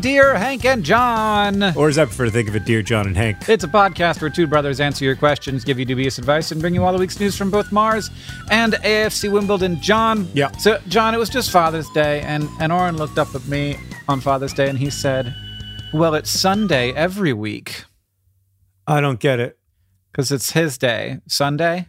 Dear Hank and John. Or as I prefer to think of it, Dear John and Hank. It's a podcast where two brothers answer your questions, give you dubious advice, and bring you all the week's news from both Mars and AFC Wimbledon. John. Yeah. So, John, it was just Father's Day, and, and Oren looked up at me on Father's Day and he said, Well, it's Sunday every week I don't get it. because it's his day. Sunday?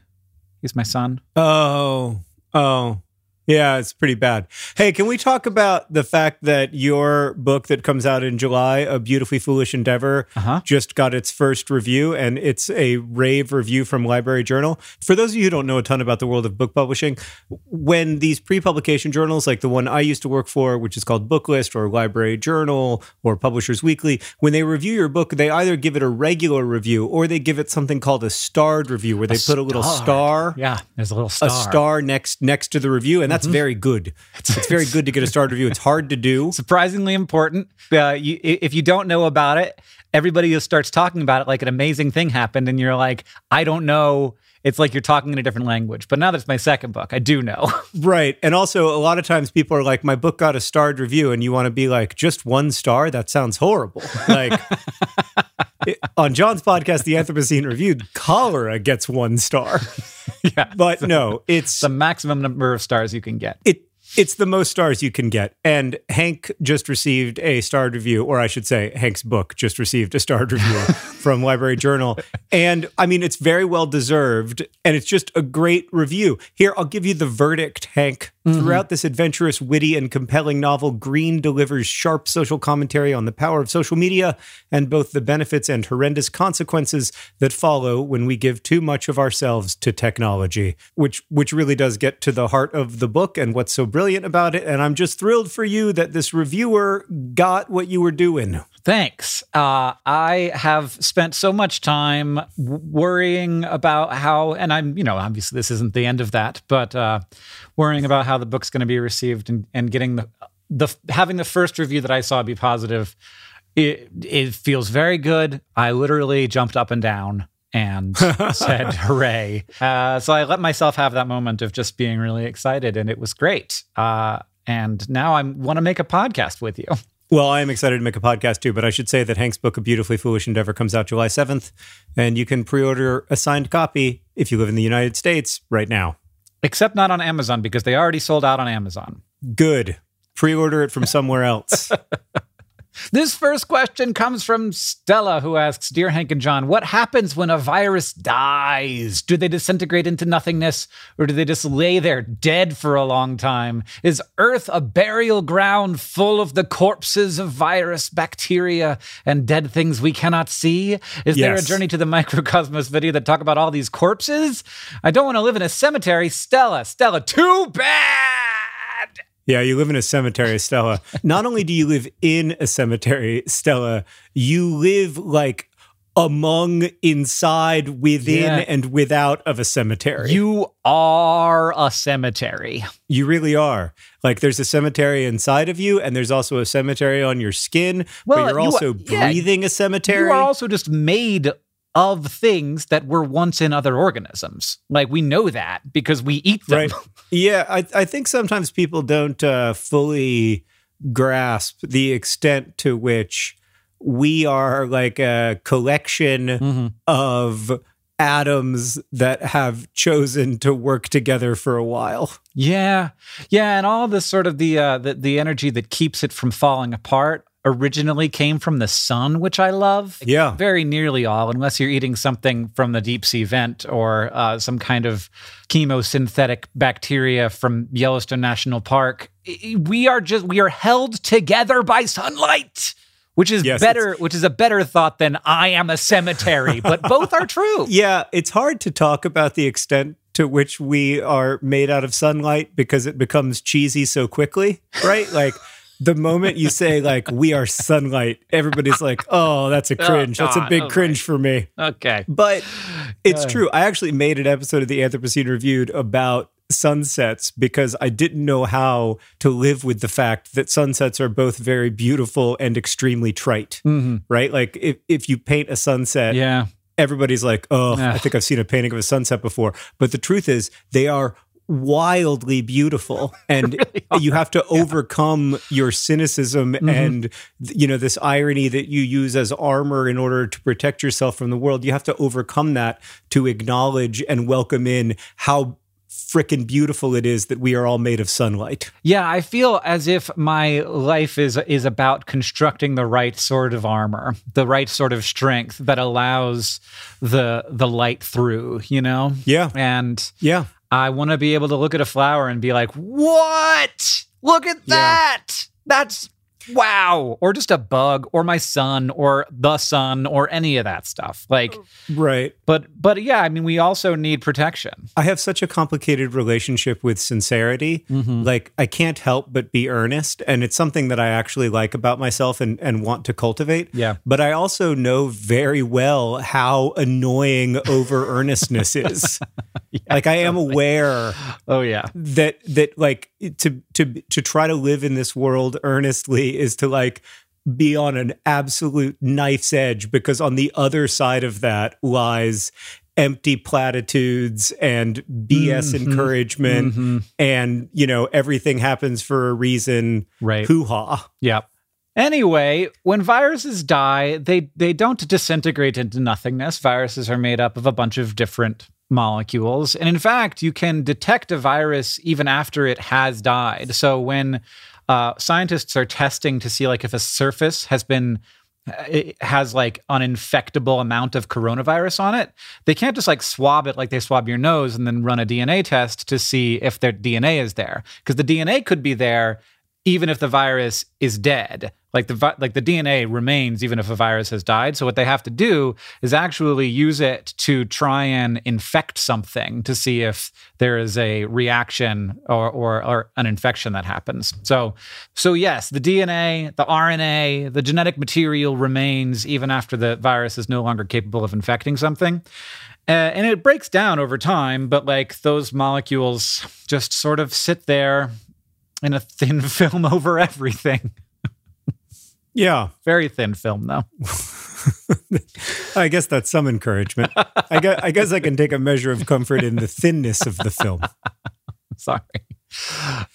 He's my son. Oh, oh. Yeah, it's pretty bad. Hey, can we talk about the fact that your book that comes out in July, A Beautifully Foolish Endeavor, Uh-huh. just got its first review and it's a rave review from Library Journal? For those of you who don't know a ton about the world of book publishing, when these pre publication journals, like the one I used to work for, which is called Booklist or Library Journal or Publishers Weekly, when they review your book, they either give it a regular review or they give it something called a starred review where they put a little star Yeah, there's a little star. a star next next to the review, and that's very good. It's, very good to get a starred review. It's hard to do. surprisingly important. Uh, you, if you don't know about it, everybody just starts talking about it like an amazing thing happened, and you're like, I don't know. It's like you're talking in a different language. But now that's my second book, I do know. Right. And also, a lot of times people are like, my book got a starred review, and you want to be like, just one star? That sounds horrible. Like, it- on John's podcast, The Anthropocene Reviewed, cholera gets one star. yeah, But no, it's the maximum number of stars you can get. it it's the most stars you can get. And Hank just received a starred review, or I should say, Hank's book just received a starred review from Library Journal. And I mean, it's very well deserved, and it's just a great review. Here, I'll give you the verdict, Hank. Throughout mm-hmm. this adventurous, witty, and compelling novel, Green delivers sharp social commentary on the power of social media and both the benefits and horrendous consequences that follow when we give too much of ourselves to technology, which which really does get to the heart of the book and what's so brilliant about it. And I'm just thrilled for you that this reviewer got what you were doing. Thanks. Uh, I have spent so much time w- worrying about how, and I'm, you know, obviously this isn't the end of that, but uh, worrying about how the book's going to be received and, and getting the, the having the first review that I saw be positive. It, it feels very good. I literally jumped up and down and said hooray. Uh, so I let myself have that moment of just being really excited, and it was great. Uh, and now I want to make a podcast with you. Well, I am excited to make a podcast too, but I should say that Hank's book, A Beautifully Foolish Endeavor, comes out July 7th, and you can pre order a signed copy if you live in the United States right now. Except not on Amazon because they already sold out on Amazon. Good. Pre order it from somewhere else. This first question comes from Stella, who asks Dear Hank and John, what happens when a virus dies? Do they disintegrate into nothingness or do they just lay there dead for a long time? Is Earth a burial ground full of the corpses of virus, bacteria, and dead things we cannot see? Is there a journey to the microcosmos video that talk about all these corpses? I don't want to live in a cemetery. Stella, Stella, too bad. Yeah, you live in a cemetery, Stella. Not only do you live in a cemetery, Stella, you live like among, inside, within, Yeah. and without of a cemetery. You are a cemetery. You really are. Like there's a cemetery inside of you, and there's also a cemetery on your skin, Well, but you're you also are- yeah. breathing a cemetery. You are also just made of things that were once in other organisms. Like we know that because we eat them. Right. Yeah, I, I think sometimes people don't uh, fully grasp the extent to which we are like a collection Mhm. of atoms that have chosen to work together for a while. Yeah, yeah, and all this sort of the uh, the the energy that keeps it from falling apart originally came from the sun, which I love. Yeah. very nearly all, unless you're eating something from the deep sea vent or uh, some kind of chemosynthetic bacteria from Yellowstone National Park. We are just we are held together by sunlight. Which is Yes, better, which is a better thought than I am a cemetery, but both are true. Yeah, it's hard to talk about the extent to which we are made out of sunlight because it becomes cheesy so quickly, right? like the moment you say like we are sunlight, everybody's like, "Oh, that's a cringe. that's a big okay. cringe for me." Okay. But it's true. I actually made an episode of the Anthropocene Reviewed about sunsets because I didn't know how to live with the fact that sunsets are both very beautiful and extremely trite, right? Like if, if you paint a sunset, Yeah. everybody's like, oh, I think I've seen a painting of a sunset before. But the truth is, they are wildly beautiful. And you have to overcome your cynicism mm-hmm. and you know this irony that you use as armor in order to protect yourself from the world. You have to overcome that to acknowledge and welcome in how freaking beautiful it is that we are all made of sunlight. Yeah, I feel as if my life is is about constructing the right sort of armor, the right sort of strength that allows the the light through, you know? yeah. And yeah I want to be able to look at a flower and be like, "What? Look at Yeah. that. That's wow." Or just a bug or my son or the sun or any of that stuff. Like right but but yeah, I mean we also need protection. I have such a complicated relationship with sincerity. Mm-hmm. Like I can't help but be earnest. And it's something that I actually like about myself and, and want to cultivate. Yeah. But I also know very well how annoying over earnestness is. like I am aware Oh yeah. that that like to to to try to live in this world earnestly is to like be on an absolute knife's edge because on the other side of that lies empty platitudes and BS mm-hmm. encouragement mm-hmm. and you know everything happens for a reason Right. hoo-ha Yep. Anyway, when viruses die, they they don't disintegrate into nothingness. Viruses are made up of a bunch of different molecules. And in fact, you can detect a virus even after it has died. So when uh, scientists are testing to see like if a surface has been it has like an infectable amount of coronavirus on it. They can't just like swab it like they swab your nose and then run a DNA test to see if their DNA is there because the DNA could be there even if the virus is dead. Like the vi- like the DNA remains even if a virus has died. So what they have to do is actually use it to try and infect something to see if there is a reaction or or, or an infection that happens. So so yes, the DNA, the RNA, the genetic material remains even after the virus is no longer capable of infecting something. Uh, and it breaks down over time, but like those molecules just sort of sit there in a thin film over everything. Yeah Very thin film, though. I guess that's some encouragement I guess, I guess I can take a measure of comfort in the thinness of the film Sorry.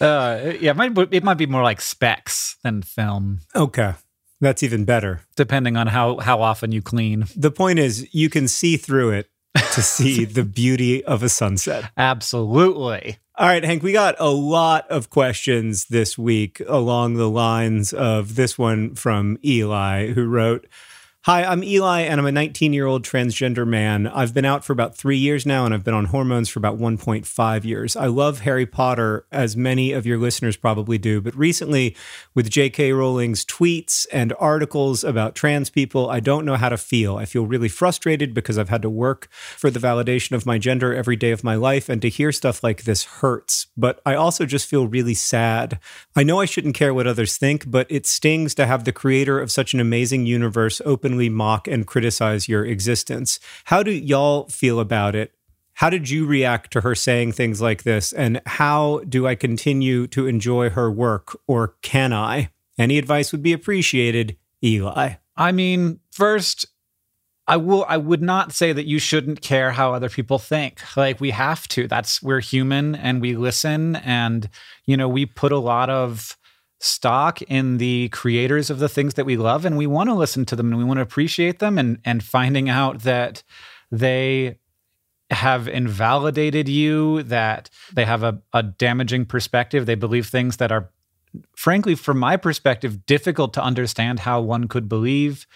Uh, yeah, it might, it might be more like specs than film, okay that's even better depending on how, how often you clean. the point is you can see through it to see the beauty of a sunset. Absolutely. All right, Hank, we got a lot of questions this week along the lines of this one from Eli, who wrote, Hi, I'm Eli, and I'm a 19 year old transgender man. I've been out for about three years now, and I've been on hormones for about 1.5 years. I love Harry Potter, as many of your listeners probably do, but recently, with J.K. Rowling's tweets and articles about trans people, I don't know how to feel. I feel really frustrated because I've had to work for the validation of my gender every day of my life, and to hear stuff like this hurts. But I also just feel really sad. I know I shouldn't care what others think, but it stings to have the creator of such an amazing universe openly openly mock and criticize your existence. How do y'all feel about it? How did you react to her saying things like this? And how do I continue to enjoy her work, or can I? Any advice would be appreciated. Eli. I mean, first, I will I would not say that you shouldn't care how other people think. Like we have to. That's we're human and we listen and you know, we put a lot of stock in the creators of the things that we love and we want to listen to them and we want to appreciate them and and finding out that they have invalidated you, that they have a, a damaging perspective, they believe things that are frankly, from my perspective, difficult to understand how one could believe.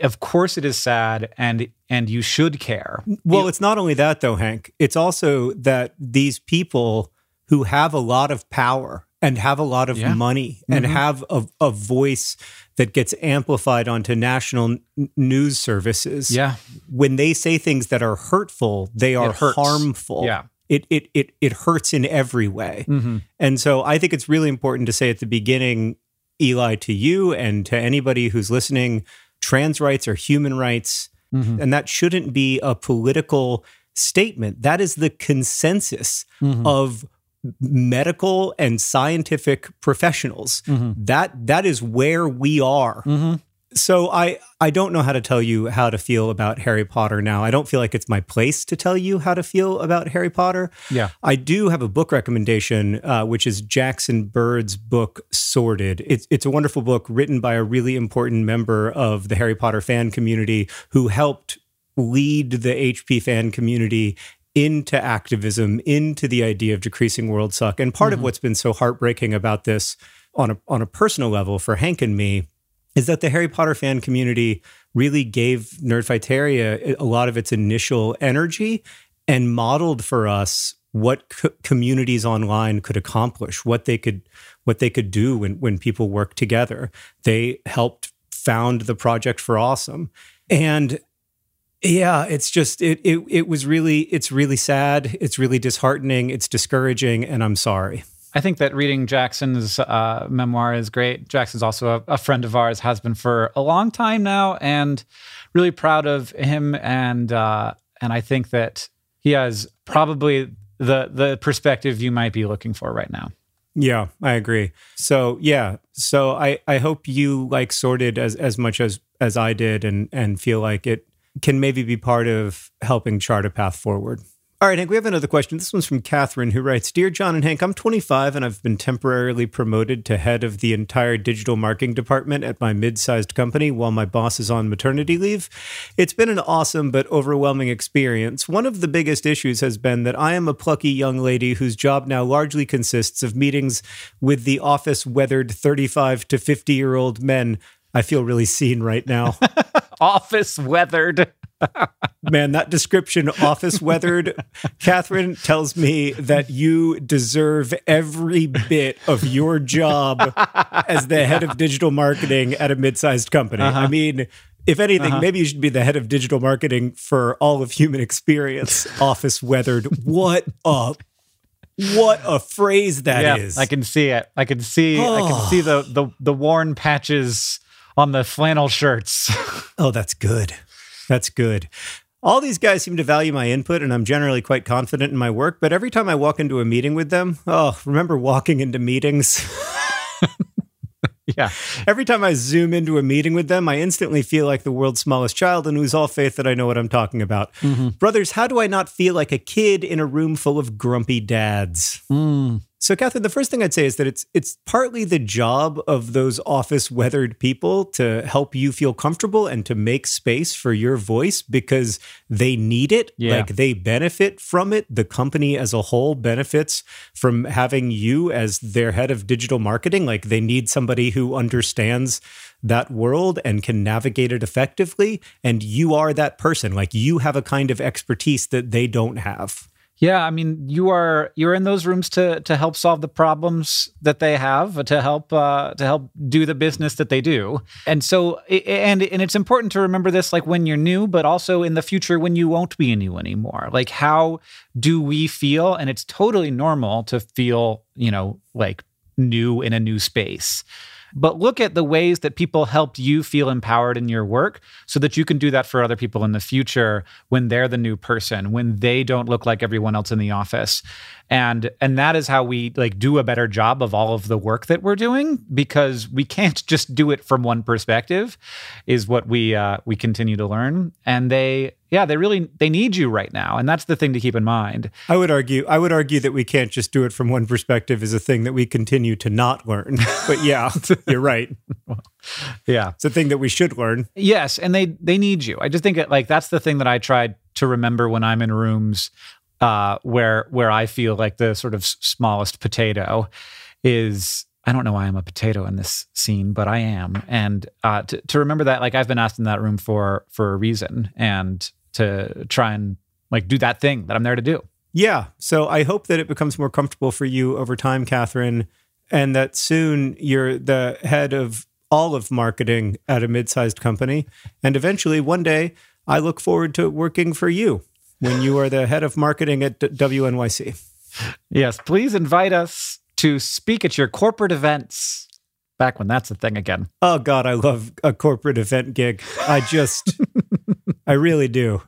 Of course, it is sad, and and you should care. Well, it's not only that, though, Hank. It's also that these people who have a lot of power and have a lot of yeah. money and mm-hmm. have a, a voice that gets amplified onto national n- news services. Yeah. When they say things that are hurtful, they are harmful. Yeah it it it it hurts in every way. Mm-hmm. And so I think it's really important to say at the beginning, Eli, to you and to anybody who's listening, trans rights are human rights, mm-hmm. and that shouldn't be a political statement. That is the consensus mm-hmm. of medical and scientific professionals. Mm-hmm. That that is where we are. Mm-hmm. So I I don't know how to tell you how to feel about Harry Potter now. I don't feel like it's my place to tell you how to feel about Harry Potter. Yeah. I do have a book recommendation, uh, which is Jackson Bird's book Sorted. It's it's a wonderful book written by a really important member of the Harry Potter fan community who helped lead the HP fan community into activism, into the idea of decreasing world suck. And part mm-hmm. of what's been so heartbreaking about this on a on a personal level for Hank and me is that the Harry Potter fan community really gave Nerdfighteria a lot of its initial energy and modeled for us what co- communities online could accomplish, what they could what they could do when when people work together. They helped found the project for awesome. And yeah, it's just it it it was really it's really sad, it's really disheartening, it's discouraging and I'm sorry. I think that reading Jackson's uh, memoir is great. Jackson's also a, a, friend of ours, has been for a long time now, and really proud of him. And uh, and I think that he has probably the the perspective you might be looking for right now. Yeah, I agree. So yeah, so I I hope you like sorted as as much as as I did, and and feel like it can maybe be part of helping chart a path forward. All right, Hank, we have another question. This one's from Catherine, who writes Dear John and Hank, I'm 25 and I've been temporarily promoted to head of the entire digital marketing department at my mid sized company while my boss is on maternity leave. It's been an awesome but overwhelming experience. One of the biggest issues has been that I am a plucky young lady whose job now largely consists of meetings with the office weathered 35 to 50 year old men. I feel really seen right now. office weathered. Man, that description, office weathered, Catherine tells me that you deserve every bit of your job as the head of digital marketing at a mid sized company. Uh-huh. I mean, if anything, uh-huh. maybe you should be the head of digital marketing for all of human experience. Office weathered. What a what a phrase that yeah, is! I can see it. I can see. Oh. I can see the the the worn patches on the flannel shirts. oh, that's good. That's good. All these guys seem to value my input, and I'm generally quite confident in my work. But every time I walk into a meeting with them, oh, remember walking into meetings? yeah. Every time I zoom into a meeting with them, I instantly feel like the world's smallest child and lose all faith that I know what I'm talking about. Mm-hmm. Brothers, how do I not feel like a kid in a room full of grumpy dads? Mm. So, Catherine, the first thing I'd say is that it's it's partly the job of those office weathered people to help you feel comfortable and to make space for your voice because they need it. Yeah. Like they benefit from it. The company as a whole benefits from having you as their head of digital marketing. Like they need somebody who understands that world and can navigate it effectively. And you are that person. Like you have a kind of expertise that they don't have. Yeah, I mean, you are you're in those rooms to to help solve the problems that they have, to help uh, to help do the business that they do, and so and and it's important to remember this, like when you're new, but also in the future when you won't be new anymore. Like, how do we feel? And it's totally normal to feel, you know, like new in a new space. But look at the ways that people helped you feel empowered in your work so that you can do that for other people in the future when they're the new person, when they don't look like everyone else in the office. And and that is how we like do a better job of all of the work that we're doing because we can't just do it from one perspective is what we uh, we continue to learn and they yeah they really they need you right now and that's the thing to keep in mind I would argue I would argue that we can't just do it from one perspective is a thing that we continue to not learn. But yeah, you're right. yeah It's a thing that we should learn. Yes, and they they need you. I just think it, like that's the thing that I tried to remember when I'm in rooms uh, where where I feel like the sort of smallest potato is. I don't know why I'm a potato in this scene, but I am, and uh, to, to remember that, like I've been asked in that room for for a reason, and to try and like do that thing that I'm there to do. Yeah. So I hope that it becomes more comfortable for you over time, Catherine, and that soon you're the head of all of marketing at a mid sized company. And eventually, one day, I look forward to working for you when you are the head of marketing at WNYC. Yes, please invite us to speak at your corporate events. Back when that's a thing again. Oh, God, I love a corporate event gig. I just, I really do.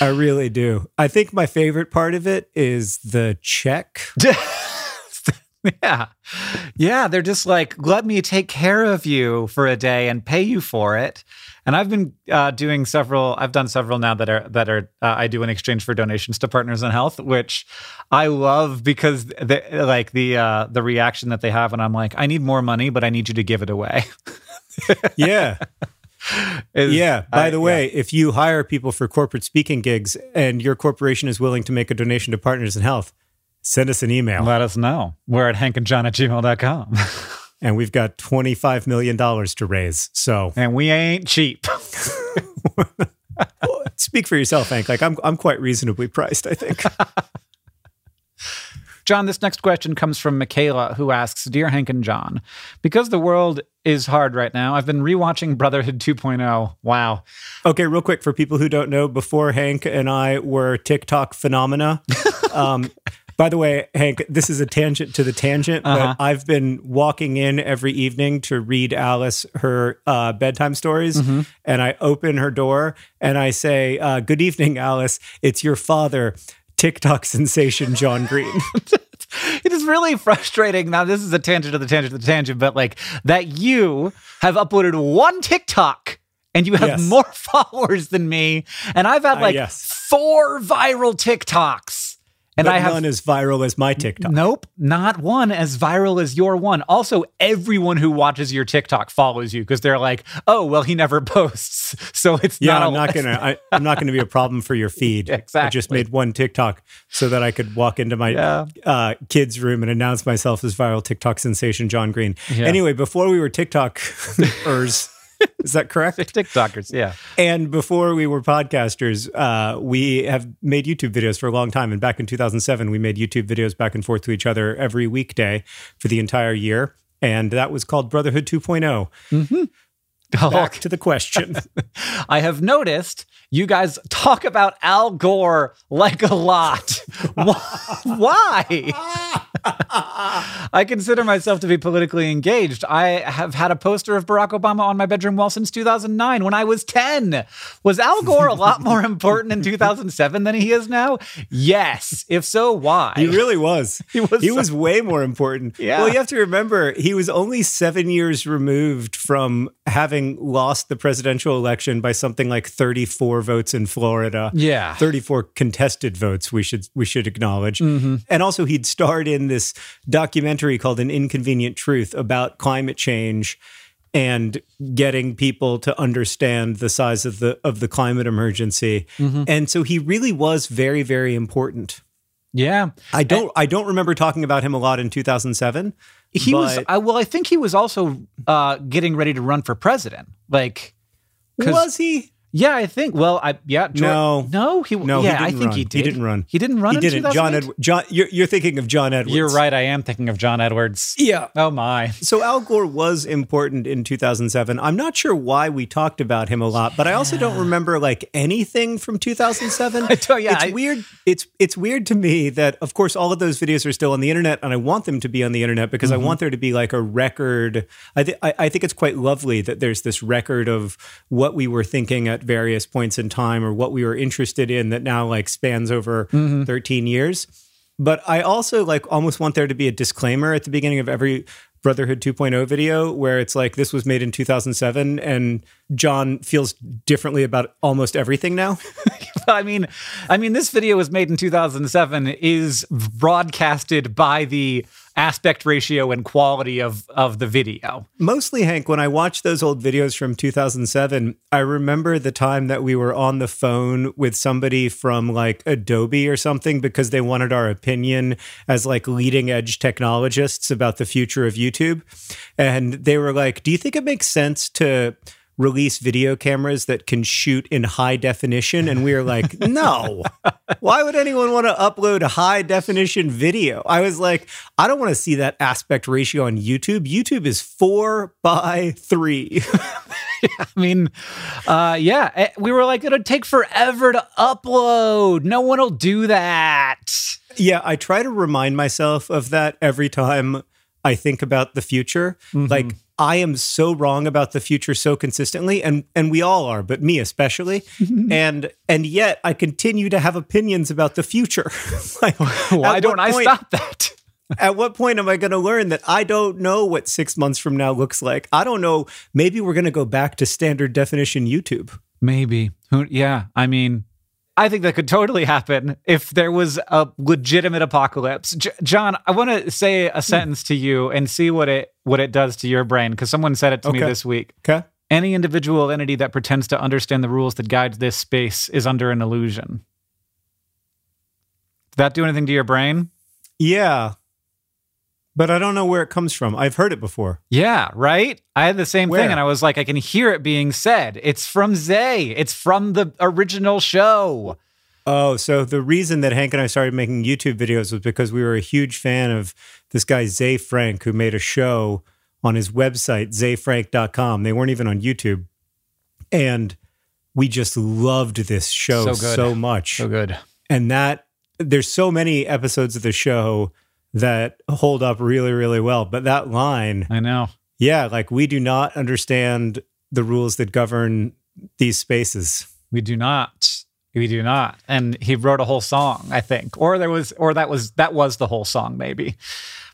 I really do. I think my favorite part of it is the check. yeah. Yeah. They're just like, let me take care of you for a day and pay you for it. And I've been uh, doing several, I've done several now that are, that are, uh, I do in exchange for donations to Partners in Health, which I love because the, like the, uh, the reaction that they have. And I'm like, I need more money, but I need you to give it away. Yeah. Is- Yeah. By I- the way, if you hire people for corporate speaking gigs and your corporation is willing to make a donation to Partners in Health, send us an email. let us know. We're at hankandjohn at gmail.com. And we've got $25 million to raise. So and we ain't cheap. speak for yourself, Hank. Like I'm, I'm quite reasonably priced, I think. John, this next question comes from Michaela, who asks Dear Hank and John, because the world is hard right now, I've been rewatching Brotherhood 2.0. Wow. Okay, real quick for people who don't know, before Hank and I were TikTok phenomena. Um, by the way, Hank, this is a tangent to the tangent, Uh-huh. but I've been walking in every evening to read Alice her uh, bedtime stories, Mm-hmm. and I open her door and I say, uh, "Good evening, Alice. It's your father." TikTok sensation John Green. It is really frustrating. Now, this is a tangent of the tangent of the tangent, but like that you have uploaded one TikTok and you have Yes. more followers than me. And I've had Uh, like yes. four viral TikToks. And but I have none as viral as my TikTok. Nope, not one as viral as your one. Also, everyone who watches your TikTok follows you because they're like, "Oh, well, he never posts, so it's Yeah, not." I'm not gonna. I, I'm not gonna be a problem for your feed. Exactly. I just made one TikTok so that I could walk into my Yeah. uh, kids' room and announce myself as viral TikTok sensation John Green. Yeah. Anyway, before we were TikTokers, is that correct? TikTokers. Yeah, And before we were podcasters, uh, we have made YouTube videos for a long time. And back in 2007, we made YouTube videos back and forth to each other every weekday for the entire year. And that was called Brotherhood 2.0. Back to the question. I have noticed you guys talk about Al Gore like a lot. Why? I consider myself to be politically engaged. I have had a poster of Barack Obama on my bedroom wall since 2009 when I was 10. Was Al Gore a lot more important in 2007 than he is now? Yes. If so, why? He really was. He was He so- was way more important. Yeah. Well, you have to remember, he was only seven years removed from having lost the presidential election by something like 34 votes in Florida. Yeah. 34 contested votes, we should we should acknowledge. Mm-hmm. And also he'd starred in this documentary called An Inconvenient Truth about climate change and getting people to understand the size of the of the climate emergency. Mm-hmm. And so he really was very, very important. yeah. I don't. I don't remember talking about him a lot in 2007. He was, I, well, I think he was also uh, getting ready to run for president. Like Was he? Yeah, I think. Well, I yeah. George, No. no, he No, he yeah, I didn't think run. he He did. didn't run. He didn't run. he didn't. John 2008? Ed, John. You're, you're thinking of John Edwards. You're right. I am thinking of John Edwards. Yeah. Oh my. So Al Gore was important in 2007. I'm not sure why we talked about him a lot, but I also don't remember like anything from 2007. I tell- yeah, it's I- weird. It's it's weird to me that of course all of those videos are still on the internet, and I want them to be on the internet because Mm-hmm. I want there to be like a record. I, th- I I think it's quite lovely that there's this record of what we were thinking at various points in time or what we were interested in that now like spans over Mm-hmm. 13 years. But I also like almost want there to be a disclaimer at the beginning of every Brotherhood 2.0 video where it's like this was made in 2007 and John feels differently about almost everything now. I mean, I mean, this video was made in 2007. Is broadcasted by the aspect ratio and quality of of the video. Mostly, Hank, when I watch those old videos from 2007, I remember the time that we were on the phone with somebody from like Adobe or something because they wanted our opinion as like leading edge technologists about the future of YouTube. And they were like, Do you think it makes sense to release video cameras that can shoot in high definition? And we were like, No. Why would anyone want to upload a high definition video? I was like, I don't want to see that aspect ratio on YouTube. YouTube is four by three. I mean, uh, yeah, eh, we were like, it'll take forever to upload. No one will do that. yeah, I try to remind myself of that every time I think about the future. Like, I am so wrong about the future so consistently, and and we all are, but me especially. and and yet I continue to have opinions about the future. like, Why don't I point- stop that? At what point am I going to learn that I don't know what six months from now looks like? I don't know. Maybe we're going to go back to standard definition YouTube. Maybe. Who? Yeah. I mean, I think that could totally happen if there was a legitimate apocalypse. J- John, I want to say a hmm. sentence to you and see what it what it does to your brain because someone said it to me this week. Okay. Any individual entity that pretends to understand the rules that guide this space is under an illusion. Did that do anything to your brain? Yeah. But I don't know where it comes from. I've heard it before. Yeah, right? I had the same Where? thing and I was like, I can hear it being said. It's from Ze. It's from the original show. Oh, so the reason that Hank and I started making YouTube videos was because we were a huge fan of this guy, Ze Frank, who made a show on his website, zefrank.com. They weren't even on YouTube. And we just loved this show So so much. So good. and that there's so many episodes of the show that hold up really really well but that line I know. yeah like we do not understand the rules that govern these spaces We do not. We do not. And he wrote a whole song, I think. Or there was or that was that was the whole song maybe.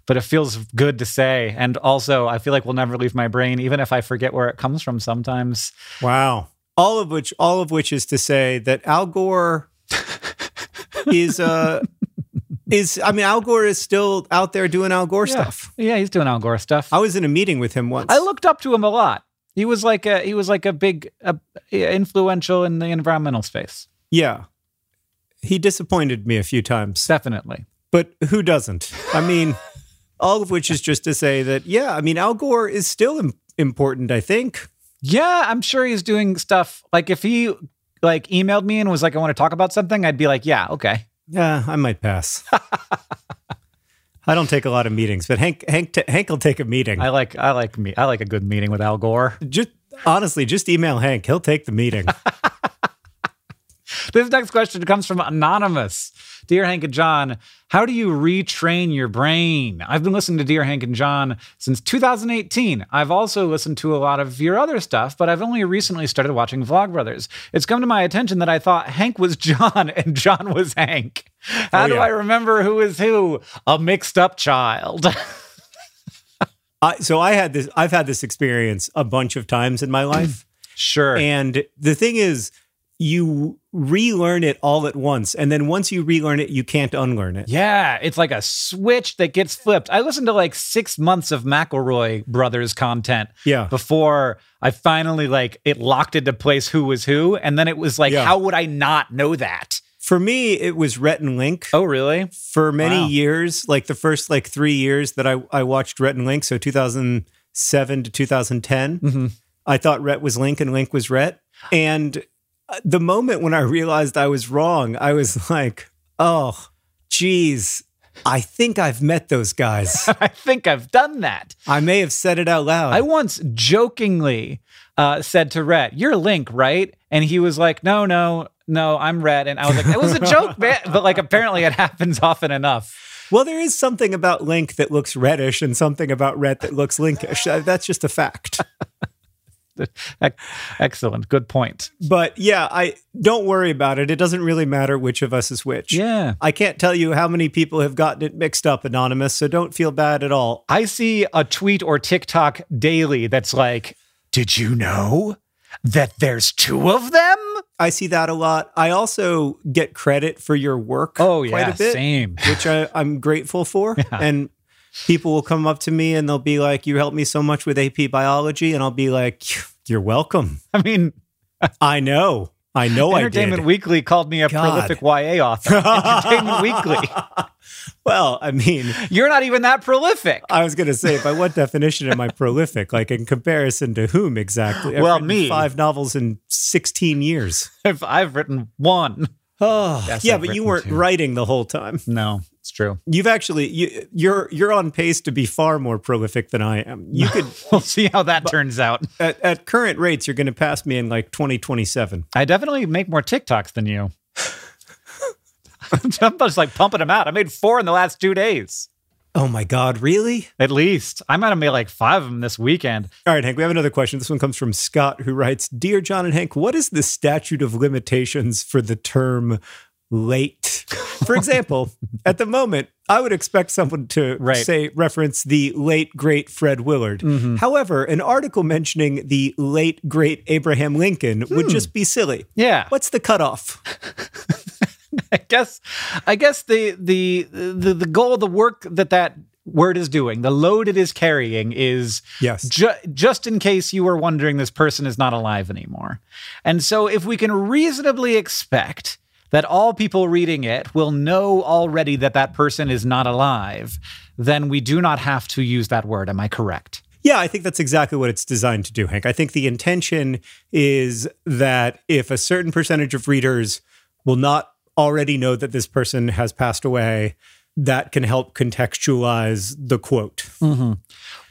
But it feels good to say. And also I feel like we'll never leave my brain even if I forget where it comes from sometimes. wow all of which all of which is to say that al gore is uh is i mean al gore is still out there doing al gore stuff Yeah, he's doing Al Gore stuff. i was in a meeting with him once I looked up to him a lot. He was like a he was like a big uh, influential in the environmental space. yeah he disappointed me a few times Definitely. But who doesn't? I mean, all of which is just to say that, yeah, I mean, Al Gore is still Im- important, I think. Yeah, I'm sure he's doing stuff. Like if he like emailed me and was like, I want to talk about something, I'd be like, yeah, okay. Yeah, I might pass. I don't take a lot of meetings, but Hank Hank t- Hank will take a meeting. I like I like me I like a good meeting with Al Gore. just honestly, just email Hank. He'll take the meeting. This next question comes from Anonymous. Dear Hank and John, how do you retrain your brain? I've been listening to Dear Hank and John since 2018. I've also listened to a lot of your other stuff, but I've only recently started watching Vlogbrothers. It's come to my attention that I thought Hank was John and John was Hank. How Oh, do. I remember who is who? A mixed up child. I, so I had this. I've had this experience a bunch of times in my life, sure. and the thing is, you relearn it all at once, and then once you relearn it, you can't unlearn it. Yeah, it's like a switch that gets flipped. I listened to like six months of McElroy brothers content Yeah. before I finally like it locked into place who was who, and then it was like, Yeah. how would I not know that? For me, it was Rhett and Link. Oh, really? for many Wow. years, like the first like three years that I, I watched Rhett and Link, so 2007 to 2010, Mhm. I thought Rhett was Link and Link was Rhett. And the moment when I realized I was wrong, I was like, oh, geez, I think I've met those guys. I think I've done that. I may have said it out loud. I once jokingly uh, said to Rhett, "You're Link, right?" And he was like, "No, no, no, I'm Rhett." And I was like, "It was a joke, man." But like, apparently, it happens often enough. well, there is something about Link that looks reddish and something about Rhett that looks Linkish. Uh, That's just a fact. Excellent, good point. But yeah, I don't worry about it. It doesn't really matter which of us is which. Yeah. I can't tell you how many people have gotten it mixed up, Anonymous, so don't feel bad at all. I see a tweet or TikTok daily that's like, "Did you know that there's two of them?" I see that a lot. I also get credit for your work Oh quite yeah, a bit, same. which I, I'm grateful for. And people will come up to me and they'll be like, You helped me so much with AP biology. And I'll be like, You're welcome. I mean, I know. I know I Entertainment. Weekly called me a God. prolific YA author. Entertainment Weekly. well, I mean, You're not even that prolific. I was going to say, by what definition am I prolific? Like, in comparison to whom exactly? I've Well, me. Five novels in 16 years. If I've written one. Oh, Yes, yeah, I've but you weren't two. writing the whole time. No, true. You've actually you, you're you're on pace to be far more prolific than I am. You could We'll see how that turns out. at, at current rates, you're going to pass me in like 2027. I definitely make more TikToks than you. I'm just like pumping them out. I made four in the last two days, Oh my God, really? at least. I might have made like five of them this weekend. All right, Hank, we have another question. This one comes from Scott, who writes Dear John and Hank, what is the statute of limitations for the term late? For example, at the moment, I would expect someone to Right. say, reference the late, great Fred Willard. Mm-hmm. However, an article mentioning the late, great Abraham Lincoln would hmm. just be silly. Yeah. What's the cutoff? I guess I guess the the the the goal, the work that that word is doing, the load it is carrying is Yes. ju- just in case you were wondering this person is not alive anymore. And so if we can reasonably expect that all people reading it will know already that that person is not alive, then we do not have to use that word. Am I correct? Yeah, I think that's exactly what it's designed to do, Hank. I think the intention is that if a certain percentage of readers will not already know that this person has passed away, that can help contextualize the quote. Mm-hmm.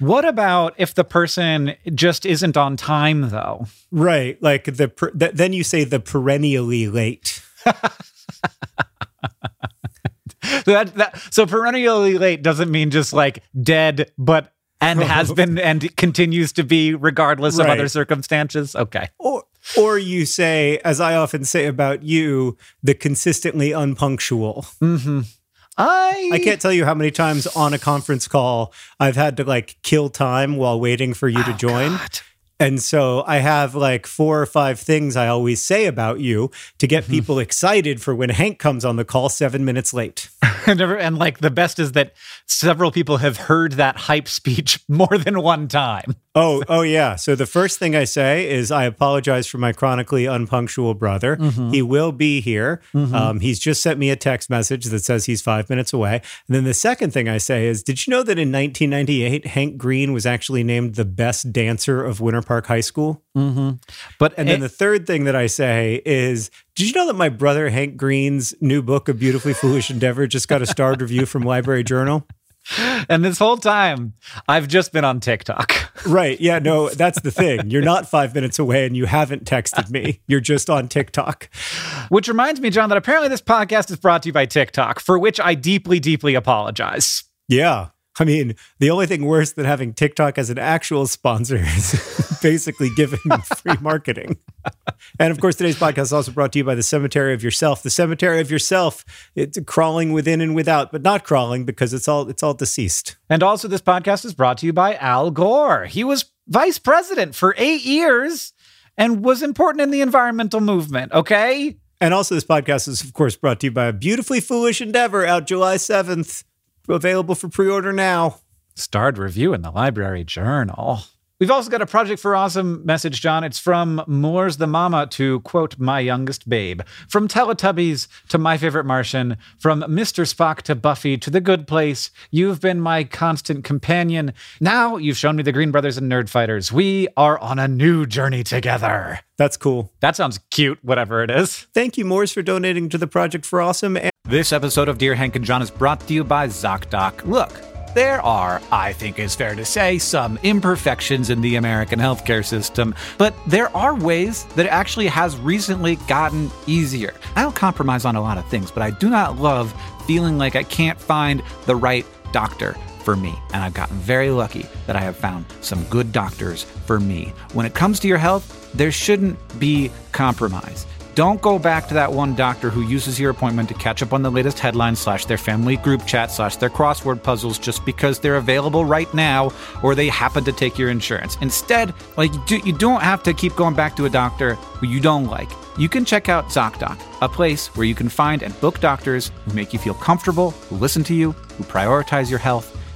What about if the person just isn't on time though? Right. Like the per- th- then you say the perennially late. So that, that so perennially late doesn't mean just like dead, but and has been and continues to be regardless of other circumstances. Okay. Or or you say, as I often say about you, the consistently unpunctual. Mm-hmm. I I can't tell you how many times on a conference call I've had to like kill time while waiting for you to oh, join. God. And so I have like four or five things I always say about you to get mm-hmm. people excited for when Hank comes on the call seven minutes late. and, and like the best is that several people have heard that hype speech more than one time. Oh, oh yeah. So the first thing I say is I apologize for my chronically unpunctual brother. Mm-hmm. He will be here. Mm-hmm. Um, he's just sent me a text message that says he's five minutes away. And then the second thing I say is, did you know that in 1998 Hank Green was actually named the best dancer of Winter Park High School? Mm-hmm. But And then the third thing that I say is, did you know that my brother Hank Green's new book, A Beautifully Foolish Endeavor, just got a starred review from Library Journal? and this whole time I've just been on TikTok. Right. Yeah. No, that's the thing. You're not five minutes away and you haven't texted me. You're just on TikTok. Which reminds me, John, that apparently this podcast is brought to you by TikTok, for which I deeply, deeply apologize. Yeah. I mean, the only thing worse than having TikTok as an actual sponsor is basically giving free marketing. And of course, today's podcast is also brought to you by the Cemetery of Yourself. The Cemetery of Yourself, it's crawling within and without, but not crawling because it's all it's all deceased. And also, this podcast is brought to you by Al Gore. He was vice president for eight years and was important in the environmental movement. Okay. And also, this podcast is, of course, brought to you by a beautifully foolish endeavor out July 7th. Available for pre order now. Starred review in the Library Journal. We've also got a Project for Awesome message, John. It's from Moore's the Mama to quote, my youngest babe. From Teletubbies to My Favorite Martian. From Mr. Spock to Buffy to The Good Place. You've been my constant companion. Now you've shown me the Green Brothers and Nerdfighters. We are on a new journey together. That's cool. That sounds cute, whatever it is. Thank you, Morris, for donating to the Project for Awesome. This episode of Dear Hank and John is brought to you by ZocDoc. Look, there are, I think it's fair to say, some imperfections in the American healthcare system, but there are ways that it actually has recently gotten easier. I don't compromise on a lot of things, but I do not love feeling like I can't find the right doctor for me. And I've gotten very lucky that I have found some good doctors for me. When it comes to your health, there shouldn't be compromise. Don't go back to that one doctor who uses your appointment to catch up on the latest headlines slash their family group chat slash their crossword puzzles just because they're available right now or they happen to take your insurance. Instead, like you don't have to keep going back to a doctor who you don't like. You can check out ZocDoc, a place where you can find and book doctors who make you feel comfortable, who listen to you, who prioritize your health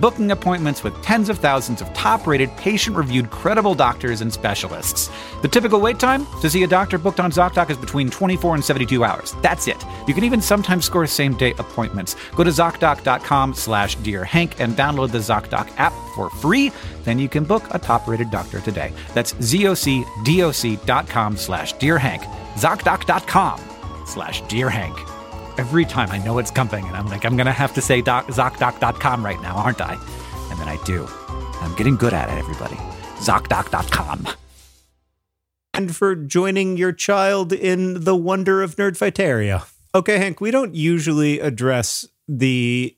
booking appointments with tens of thousands of top rated, patient reviewed, credible doctors and specialists. The typical wait time to see a doctor booked on ZocDoc is between 24 and 72 hours. That's it. You can even sometimes score same day appointments. Go to ZocDoc.com slash Dear Hank and download the ZocDoc app for free. Then you can book a top rated doctor today. That's ZocDoc.com slash Dear Hank. ZocDoc.com slash Dear Hank every time I know it's coming, and I'm like, I'm gonna have to say doc, ZocDoc.com right now, aren't I? And then I do. I'm getting good at it, everybody. ZocDoc.com. And for joining your child in the wonder of Nerdfighteria. Okay, Hank, we don't usually address the,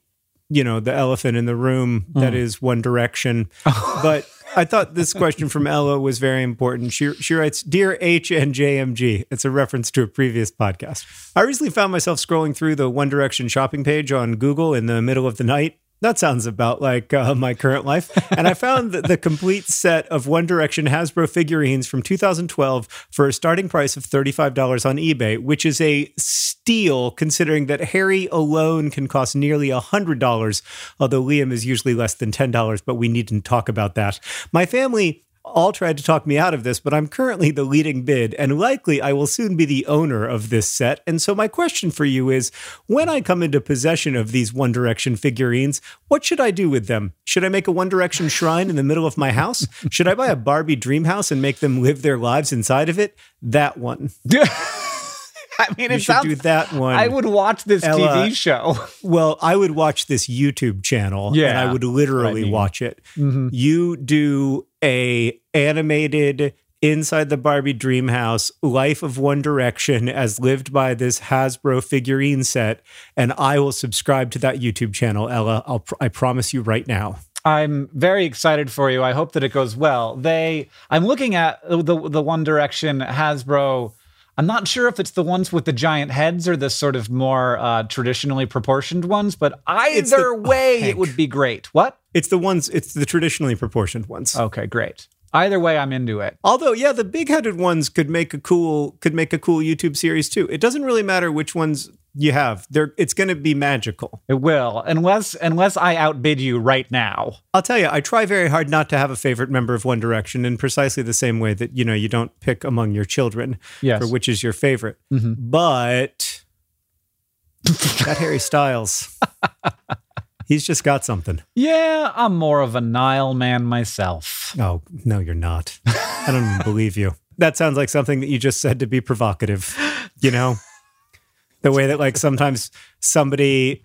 you know, the elephant in the room mm. that is One Direction, but I thought this question from Ella was very important. She, she writes, Dear H and JMG, it's a reference to a previous podcast. I recently found myself scrolling through the One Direction shopping page on Google in the middle of the night that sounds about like uh, my current life. And I found the, the complete set of One Direction Hasbro figurines from 2012 for a starting price of $35 on eBay, which is a steal considering that Harry alone can cost nearly $100, although Liam is usually less than $10, but we needn't talk about that. My family all tried to talk me out of this, but I'm currently the leading bid, and likely I will soon be the owner of this set. And so, my question for you is when I come into possession of these One Direction figurines, what should I do with them? Should I make a One Direction shrine in the middle of my house? Should I buy a Barbie dream house and make them live their lives inside of it? That one. I mean, you it should sounds, do that one. I would watch this Ella, TV show. Well, I would watch this YouTube channel, yeah, and I would literally I mean. watch it. Mm-hmm. You do a animated inside the Barbie dream house life of One Direction as lived by this Hasbro figurine set, and I will subscribe to that YouTube channel, Ella. I'll pr- I promise you right now. I'm very excited for you. I hope that it goes well. They, I'm looking at the the One Direction Hasbro I'm not sure if it's the ones with the giant heads or the sort of more uh, traditionally proportioned ones, but either the, way, oh, it would be great. What? It's the ones. It's the traditionally proportioned ones. Okay, great. Either way, I'm into it. Although, yeah, the big-headed ones could make a cool could make a cool YouTube series too. It doesn't really matter which ones you have. They're, it's going to be magical. It will, unless unless I outbid you right now. I'll tell you, I try very hard not to have a favorite member of One Direction, in precisely the same way that you know you don't pick among your children yes. for which is your favorite. Mm-hmm. But that Harry Styles. He's just got something. Yeah, I'm more of a Niall man myself. Oh, no, you're not. I don't even believe you. That sounds like something that you just said to be provocative, you know? The way that, like, sometimes somebody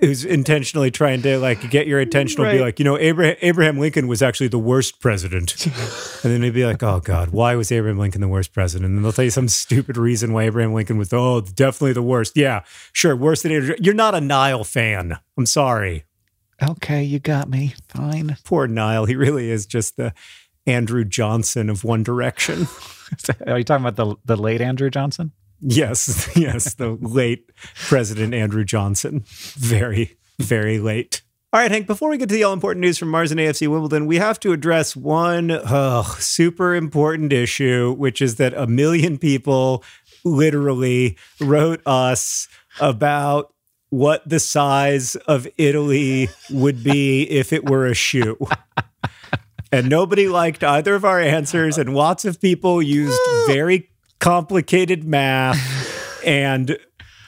who's intentionally trying to like get your attention will be like, you know, Abraham, Abraham Lincoln was actually the worst president. and then they'd be like, oh God, why was Abraham Lincoln the worst president? And they'll tell you some stupid reason why Abraham Lincoln was, oh, definitely the worst. Yeah, sure, worse than Abraham. You're not a Niall fan. I'm sorry. Okay, you got me. Fine. Poor Niall. He really is just the Andrew Johnson of One Direction. Are you talking about the the late Andrew Johnson? Yes, yes, the late President Andrew Johnson. Very, very late. All right, Hank, before we get to the all important news from Mars and AFC Wimbledon, we have to address one oh, super important issue, which is that a million people literally wrote us about what the size of Italy would be if it were a shoe. And nobody liked either of our answers, and lots of people used very complicated math. And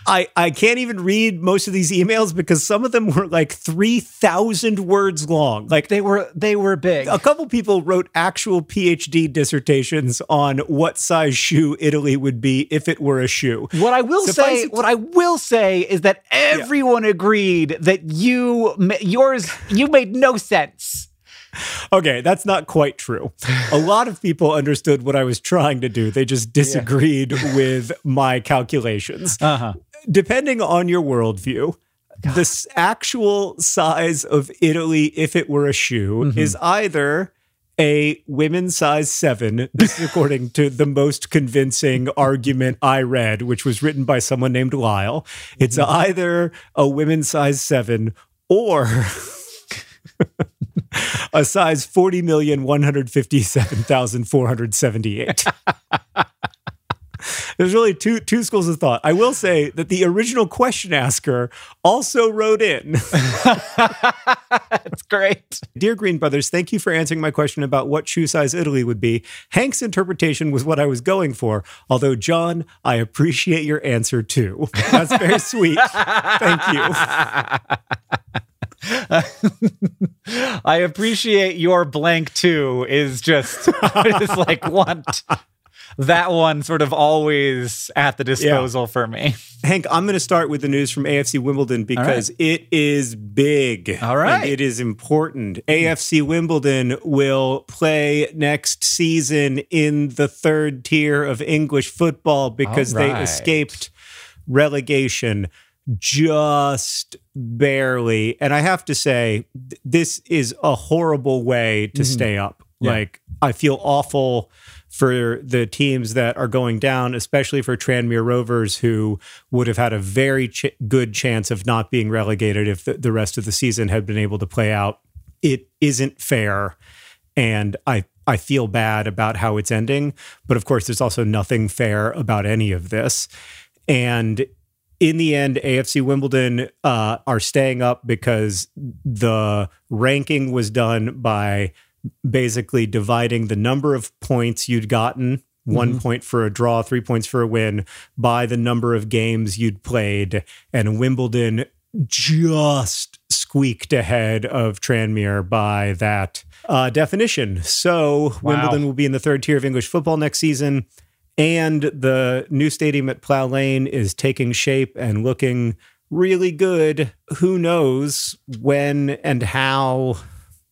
I, I can't even read most of these emails because some of them were like 3,000 words long. Like They were they were big. a couple people wrote actual PhD dissertations on what size shoe Italy would be if it were a shoe. What I will Suffice say, to- what I will say is that everyone agreed that you yours you made no sense. Okay, that's not quite true. A lot of people understood what I was trying to do. They just disagreed with my calculations. Uh-huh. Depending on your worldview, the actual size of Italy, if it were a shoe, is either a women's size seven. This is according to the most convincing argument I read, which was written by someone named Lyle. It's either a women's size seven or a size 40,157,478. There's really two two schools of thought. I will say that the original question asker also wrote in. That's great. Dear Green Brothers, thank you for answering my question about what shoe size Italy would be. Hank's interpretation was what I was going for. Although, John, I appreciate your answer too. That's very sweet. Thank you. I appreciate your blank too is just is like want that one sort of always at the disposal for me. Hank, I'm going to start with the news from AFC Wimbledon because it is big. All right. And it is important. AFC Wimbledon will play next season in the third tier of English football because All they escaped relegation just barely. And I have to say, th- this is a horrible way to stay up. Mm-hmm. Yeah. Like, I feel awful for the teams that are going down, especially for Tranmere Rovers, who would have had a very ch- good chance of not being relegated if the, the rest of the season had been able to play out. It isn't fair. And I, I feel bad about how it's ending. But of course, there's also nothing fair about any of this. And in the end, AFC Wimbledon uh, are staying up because the ranking was done by basically dividing the number of points you'd gotten one point for a draw, three points for a win by the number of games you'd played. And Wimbledon just squeaked ahead of Tranmere by that uh, definition. So Wimbledon will be in the third tier of English football next season. And the new stadium at Plough Lane is taking shape and looking really good. Who knows when and how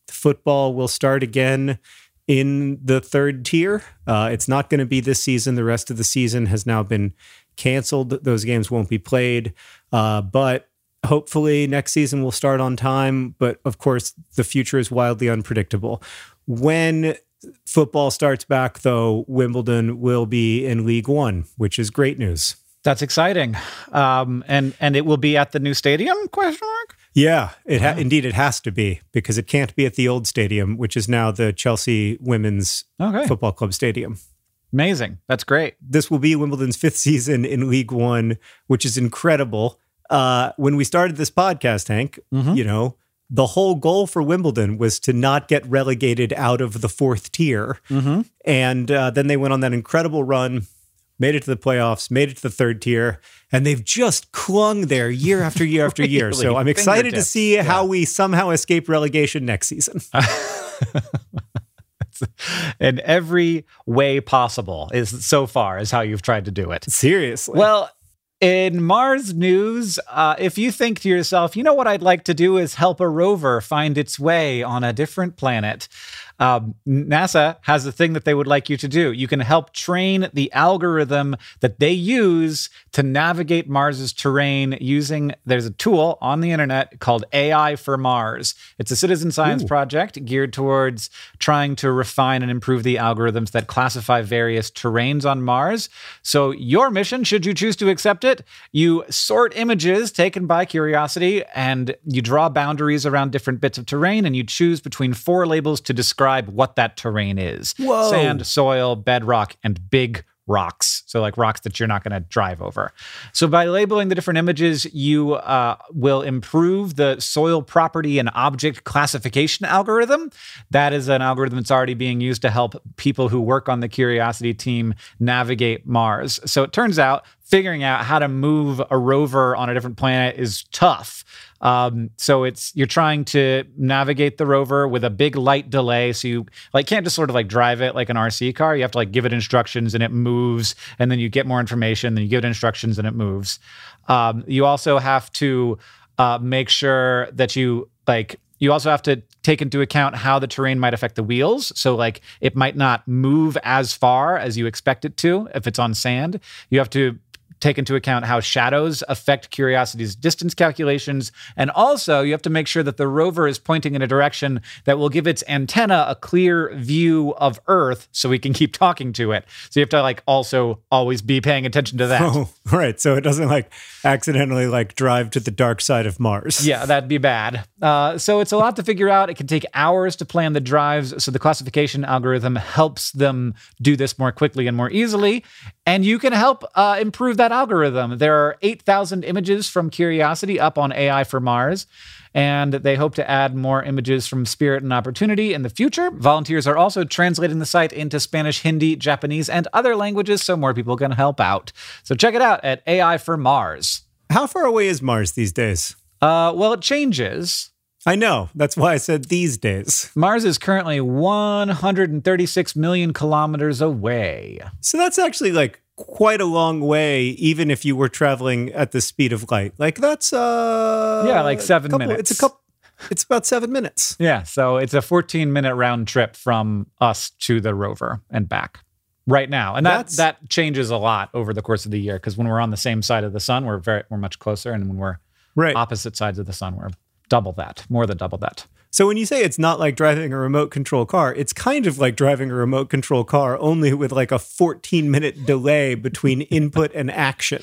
football will start again in the third tier. Uh, it's not going to be this season. The rest of the season has now been canceled. Those games won't be played. Uh, but hopefully next season will start on time. But of course, the future is wildly unpredictable. When football starts back, though, Wimbledon will be in League One, which is great news. That's exciting. Um, and and it will be at the new stadium? Question mark. Yeah, it ha- indeed it has to be because it can't be at the old stadium, which is now the Chelsea Women's Okay. Football Club Stadium. Amazing. That's great. This will be Wimbledon's fifth season in League One, which is incredible. Uh, when we started this podcast, Hank, you know, the whole goal for Wimbledon was to not get relegated out of the fourth tier. And uh, then they went on that incredible run, made it to the playoffs, made it to the third tier, and they've just clung there year after year after year. So I'm excited to see how we somehow escape relegation next season. In every way possible is so far is how you've tried to do it. Seriously. Well, in Mars news, uh, if you think to yourself, you know what I'd like to do is help a rover find its way on a different planet, um, NASA has a thing that they would like you to do. You can help train the algorithm that they use to navigate Mars's terrain using there's a tool on the internet called AI for Mars. It's a citizen science Ooh. project geared towards trying to refine and improve the algorithms that classify various terrains on Mars. So your mission, should you choose to accept it, you sort images taken by Curiosity and you draw boundaries around different bits of terrain and you choose between four labels to describe what that terrain is. Whoa. Sand, soil, bedrock, and big rocks. So, like rocks that you're not going to drive over. So, by labeling the different images, you uh, will improve the soil property and object classification algorithm. That is an algorithm that's already being used to help people who work on the Curiosity team navigate Mars. So, it turns out figuring out how to move a rover on a different planet is tough. Um, so it's you're trying to navigate the rover with a big light delay. So you like can't just sort of like drive it like an RC car. You have to like give it instructions and it moves, and then you get more information. Then you give it instructions and it moves. Um, you also have to uh, make sure that you like you also have to take into account how the terrain might affect the wheels. So, like, it might not move as far as you expect it to if it's on sand. You have to take into account how shadows affect Curiosity's distance calculations. And also, you have to make sure that the rover is pointing in a direction that will give its antenna a clear view of Earth so we can keep talking to it. So you have to like also always be paying attention to that. Oh, right. So it doesn't like accidentally like drive to the dark side of Mars. Yeah, that'd be bad. Uh, so it's a lot to figure out. It can take hours to plan the drives. So the classification algorithm helps them do this more quickly and more easily. And you can help uh, improve that algorithm. There are 8,000 images from Curiosity up on AI for Mars, and they hope to add more images from Spirit and Opportunity in the future. Volunteers are also translating the site into Spanish, Hindi, Japanese, and other languages so more people can help out. So check it out at AI for Mars. How far away is Mars these days? Uh, well, it changes. I know. That's why I said these days. Mars is currently 136 million kilometers away. So that's actually like quite a long way, even if you were traveling at the speed of light. Like that's uh yeah, like seven couple, minutes. It's a couple. It's about seven minutes. Yeah, so it's a 14 minute round trip from us to the rover and back right now, and that that's, that changes a lot over the course of the year because when we're on the same side of the sun, we're very we're much closer, and when we're right. opposite sides of the sun, we're double that, more than double that. So when you say it's not like driving a remote control car, it's kind of like driving a remote control car, only with like a 14 minute delay between input and action.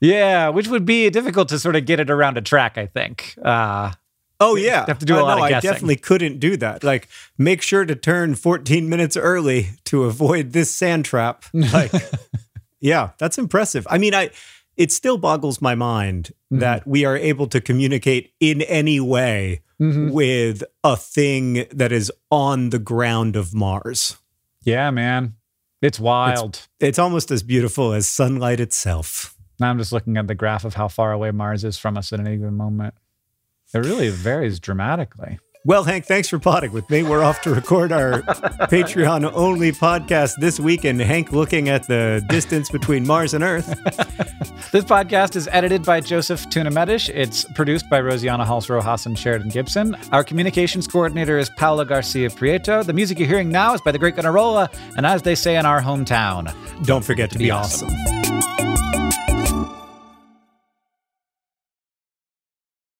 Yeah, which would be difficult to sort of get it around a track, I think. Uh, oh, yeah. You have to do a uh, lot no, of guessing. I definitely couldn't do that. Like, make sure to turn 14 minutes early to avoid this sand trap. Like, yeah, that's impressive. I mean, I it still boggles my mind mm-hmm. that we are able to communicate in any way mm-hmm. with a thing that is on the ground of Mars. Yeah, man. It's wild. It's, it's almost as beautiful as sunlight itself. Now I'm just looking at the graph of how far away Mars is from us at any given moment. It really varies dramatically. Well, Hank, thanks for potting with me. We're off to record our Patreon only podcast this week, and Hank looking at the distance between Mars and Earth. this podcast is edited by Joseph Tuna Medish. It's produced by Rosianna Halse Rojas and Sheridan Gibson. Our communications coordinator is Paula Garcia Prieto. The music you're hearing now is by the Great Gunnarolla, and as they say in our hometown, don't forget to be, be awesome. awesome.